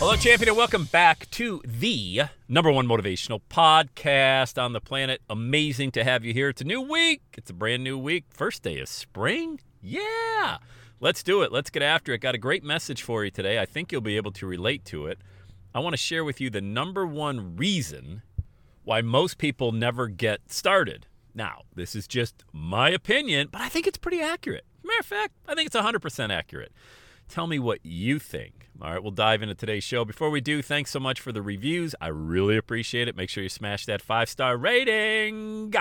Hello, champion, and welcome back to the number one motivational podcast on the planet. Amazing to have you here. It's a new week. It's a brand new week. First day of spring. Yeah. Let's do it. Let's get after it. Got a great message for you today. I think you'll be able to relate to it. I want to share with you the number one reason why most people never get started. Now, this is just my opinion, but I think it's pretty accurate. Matter of fact, I think it's 100% accurate. Tell me what you think. All right, we'll dive into today's show. Before we do, thanks so much for the reviews. I really appreciate it. Make sure you smash that five star rating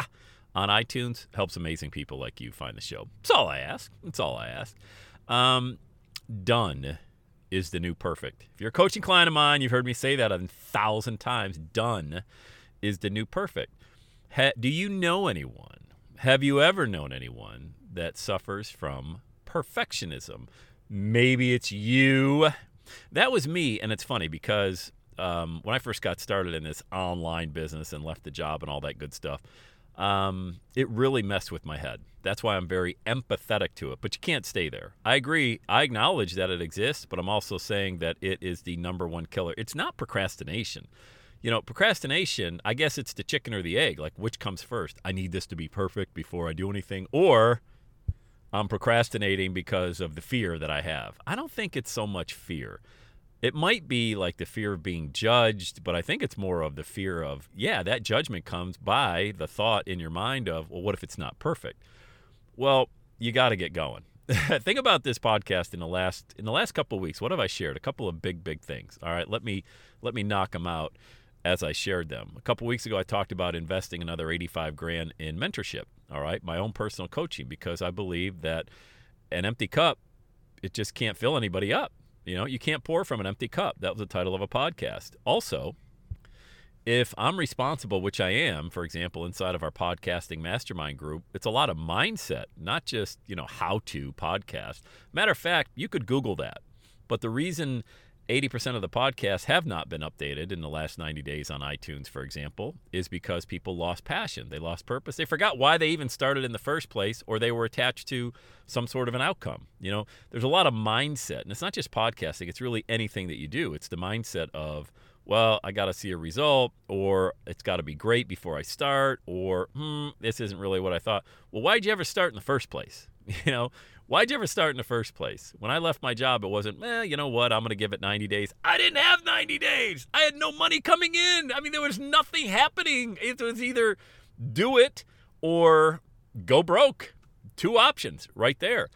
on iTunes. Helps amazing people like you find the show. That's all I ask. That's all I ask. Um, done is the new perfect. If you're a coaching client of mine, you've heard me say that a thousand times. Done is the new perfect. Ha- do you know anyone? Have you ever known anyone that suffers from perfectionism? Maybe it's you. That was me, and it's funny because um, when I first got started in this online business and left the job and all that good stuff, um, it really messed with my head. That's why I'm very empathetic to it. But you can't stay there. I agree. I acknowledge that it exists, but I'm also saying that it is the number one killer. It's not procrastination. You know, procrastination, I guess it's the chicken or the egg. Like, which comes first? I need this to be perfect before I do anything. Or I'm procrastinating because of the fear that I have. I don't think it's so much fear. It might be like the fear of being judged, but I think it's more of the fear of, yeah, that judgment comes by the thought in your mind of, well, what if it's not perfect? Well, you got to get going. think about this podcast in the last in the last couple of weeks. What have I shared? A couple of big big things. All right, let me let me knock them out as I shared them. A couple weeks ago, I talked about investing another 85 grand in mentorship. All right, my own personal coaching because I believe that an empty cup, it just can't fill anybody up. You know, you can't pour from an empty cup. That was the title of a podcast. Also, if I'm responsible, which I am, for example, inside of our podcasting mastermind group, it's a lot of mindset, not just, you know, how to podcast. Matter of fact, you could Google that. But the reason 80% of the podcasts have not been updated in the last 90 days on iTunes, for example, is because people lost passion. They lost purpose. They forgot why they even started in the first place, or they were attached to some sort of an outcome. You know, there's a lot of mindset, and it's not just podcasting, it's really anything that you do. It's the mindset of, well, I got to see a result, or it's got to be great before I start, or, hmm, this isn't really what I thought. Well, why'd you ever start in the first place? You know, Why'd you ever start in the first place? When I left my job, it wasn't, eh, you know what, I'm going to give it 90 days. I didn't have 90 days. I had no money coming in. I mean, there was nothing happening. It was either do it or go broke. Two options right there.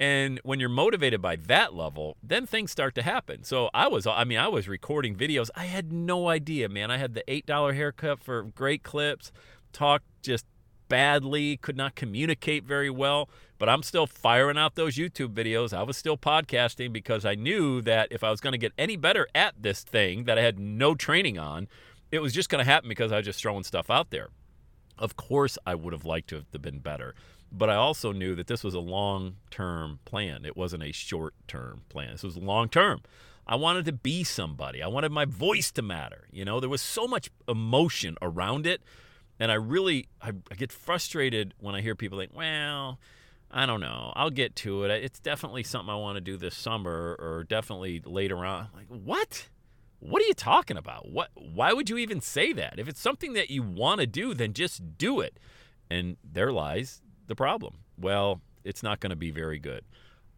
And when you're motivated by that level, then things start to happen. So I was, I mean, I was recording videos. I had no idea, man. I had the $8 haircut for Great Clips, talked just badly, could not communicate very well, but I'm still firing out those YouTube videos. I was still podcasting because I knew that if I was going to get any better at this thing that I had no training on, it was just going to happen because I was just throwing stuff out there. Of course, I would have liked to have been better, but I also knew that this was a long term plan. It wasn't a short term plan. This was long term. I wanted to be somebody. I wanted my voice to matter. You know, there was so much emotion around it and I really I, I get frustrated when I hear people think, well, I don't know, I'll get to it. It's definitely something I want to do this summer or definitely later on. like, what? What are you talking about? What why would you even say that? If it's something that you want to do, then just do it. And there lies the problem. Well, it's not going to be very good.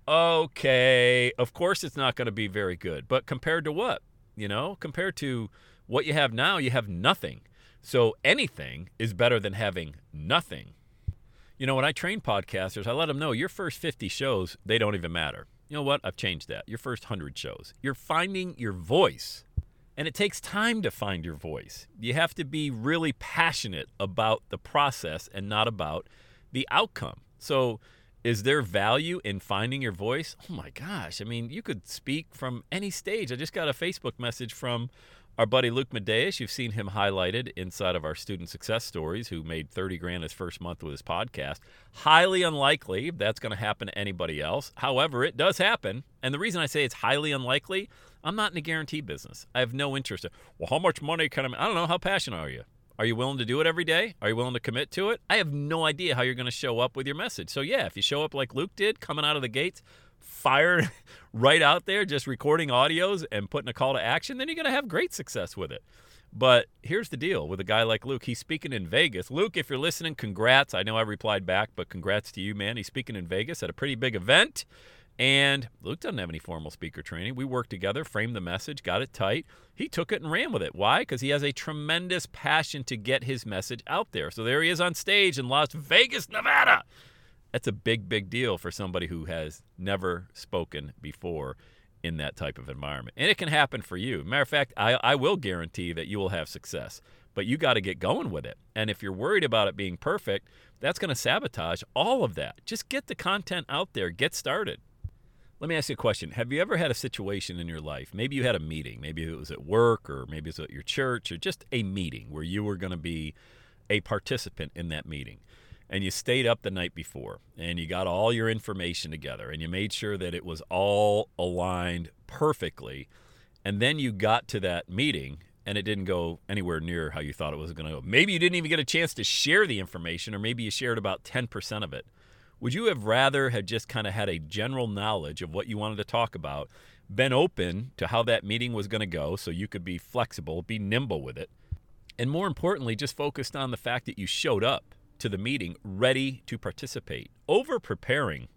Okay, of course it's not going to be very good. But compared to what? You know, compared to what you have now, you have nothing. So anything is better than having nothing. You know, when I train podcasters, I let them know your first 50 shows, they don't even matter. You know what? I've changed that. Your first 100 shows. You're finding your voice. And it takes time to find your voice. You have to be really passionate about the process and not about the outcome. So, is there value in finding your voice? Oh my gosh. I mean, you could speak from any stage. I just got a Facebook message from our buddy Luke Madeus, you've seen him highlighted inside of our student success stories, who made 30 grand his first month with his podcast. Highly unlikely that's going to happen to anybody else. However, it does happen. And the reason I say it's highly unlikely, I'm not in the guarantee business. I have no interest. In, well, how much money can I? make? I don't know. How passionate are you? Are you willing to do it every day? Are you willing to commit to it? I have no idea how you're going to show up with your message. So, yeah, if you show up like Luke did, coming out of the gates, fire right out there, just recording audios and putting a call to action, then you're going to have great success with it. But here's the deal with a guy like Luke. He's speaking in Vegas. Luke, if you're listening, congrats. I know I replied back, but congrats to you, man. He's speaking in Vegas at a pretty big event. And Luke doesn't have any formal speaker training. We worked together, framed the message, got it tight. He took it and ran with it. Why? Because he has a tremendous passion to get his message out there. So there he is on stage in Las Vegas, Nevada that's a big, big deal for somebody who has never spoken before in that type of environment. And it can happen for you. Matter of fact, I, I will guarantee that you will have success, but you got to get going with it. And if you're worried about it being perfect, that's going to sabotage all of that. Just get the content out there, get started. Let me ask you a question. Have you ever had a situation in your life? Maybe you had a meeting, maybe it was at work, or maybe it was at your church, or just a meeting where you were going to be a participant in that meeting and you stayed up the night before and you got all your information together and you made sure that it was all aligned perfectly and then you got to that meeting and it didn't go anywhere near how you thought it was going to go. Maybe you didn't even get a chance to share the information or maybe you shared about 10% of it. Would you have rather had just kind of had a general knowledge of what you wanted to talk about been open to how that meeting was going to go so you could be flexible be nimble with it and more importantly just focused on the fact that you showed up to the meeting ready to participate. Over preparing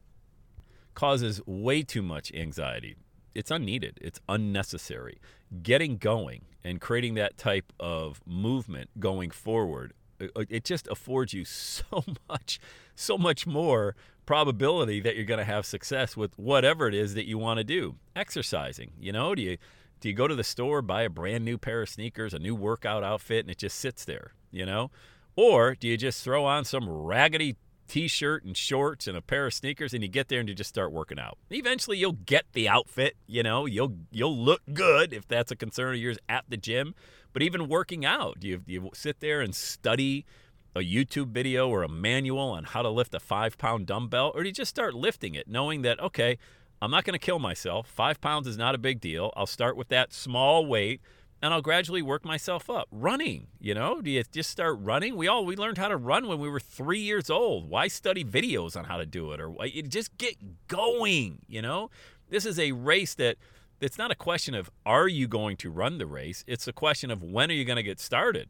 causes way too much anxiety. It's unneeded, it's unnecessary. Getting going and creating that type of movement going forward, uh, uh, it just affords you so much, so much more probability that you're going to have success with whatever it is that you want to do. Exercising, you know, do you do you go to the store buy a brand new pair of sneakers, a new workout outfit and it just sits there, you know? Or do you just throw on some raggedy t-shirt and shorts and a pair of sneakers and you get there and you just start working out. Eventually you'll get the outfit, you know, you'll you'll look good if that's a concern of yours at the gym. But even working out, do you, do you sit there and study a YouTube video or a manual on how to lift a five pound dumbbell? Or do you just start lifting it knowing that, okay, I'm not going to kill myself. Five pounds is not a big deal. I'll start with that small weight and I'll gradually work myself up. Running, you know, do you just start running? We all we learned how to run when we were three years old. Why study videos on how to do it, or why, you just get going? You know, this is a race that it's not a question of are you going to run the race. It's a question of when are you going to get started.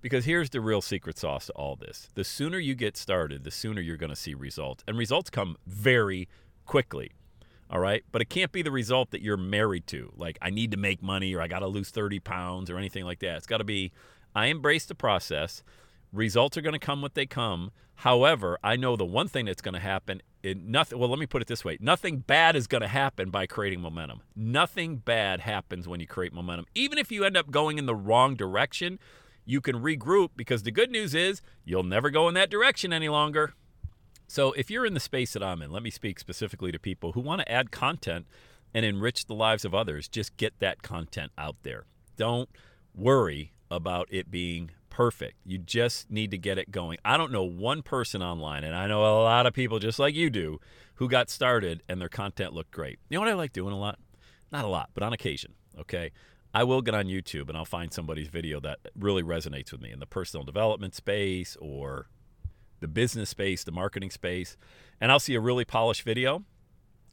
Because here's the real secret sauce to all this: the sooner you get started, the sooner you're going to see results, and results come very quickly. All right. But it can't be the result that you're married to. Like, I need to make money or I got to lose 30 pounds or anything like that. It's got to be, I embrace the process. Results are going to come what they come. However, I know the one thing that's going to happen. It, nothing. Well, let me put it this way: nothing bad is going to happen by creating momentum. Nothing bad happens when you create momentum. Even if you end up going in the wrong direction, you can regroup because the good news is you'll never go in that direction any longer. So, if you're in the space that I'm in, let me speak specifically to people who want to add content and enrich the lives of others. Just get that content out there. Don't worry about it being perfect. You just need to get it going. I don't know one person online, and I know a lot of people just like you do, who got started and their content looked great. You know what I like doing a lot? Not a lot, but on occasion, okay? I will get on YouTube and I'll find somebody's video that really resonates with me in the personal development space or the business space, the marketing space, and I'll see a really polished video.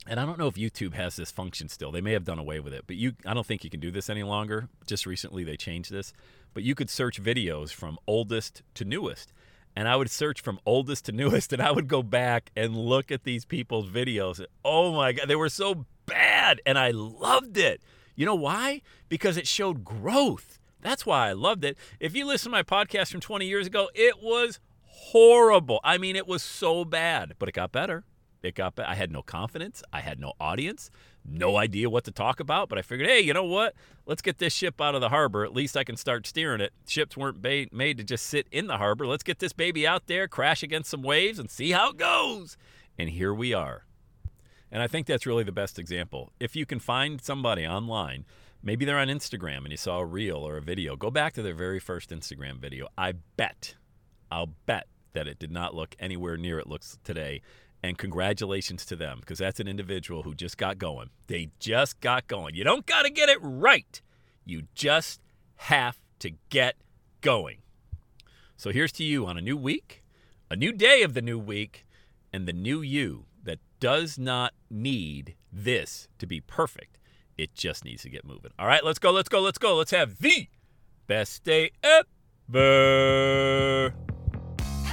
And I don't know if YouTube has this function still. They may have done away with it, but you I don't think you can do this any longer. Just recently they changed this. But you could search videos from oldest to newest. And I would search from oldest to newest and I would go back and look at these people's videos. Oh my god, they were so bad and I loved it. You know why? Because it showed growth. That's why I loved it. If you listen to my podcast from 20 years ago, it was horrible. I mean, it was so bad, but it got better. It got better. I had no confidence. I had no audience, no idea what to talk about. But I figured, hey, you know what? Let's get this ship out of the harbor. At least I can start steering it. Ships weren't ba- made to just sit in the harbor. Let's get this baby out there, crash against some waves, and see how it goes. And here we are. And I think that's really the best example. If you can find somebody online, maybe they're on Instagram and you saw a reel or a video, go back to their very first Instagram video. I bet, I'll bet that it did not look anywhere near it looks today. And congratulations to them because that's an individual who just got going. They just got going. You don't got to get it right, you just have to get going. So here's to you on a new week, a new day of the new week, and the new you that does not need this to be perfect. It just needs to get moving. All right, let's go, let's go, let's go. Let's have the best day ever.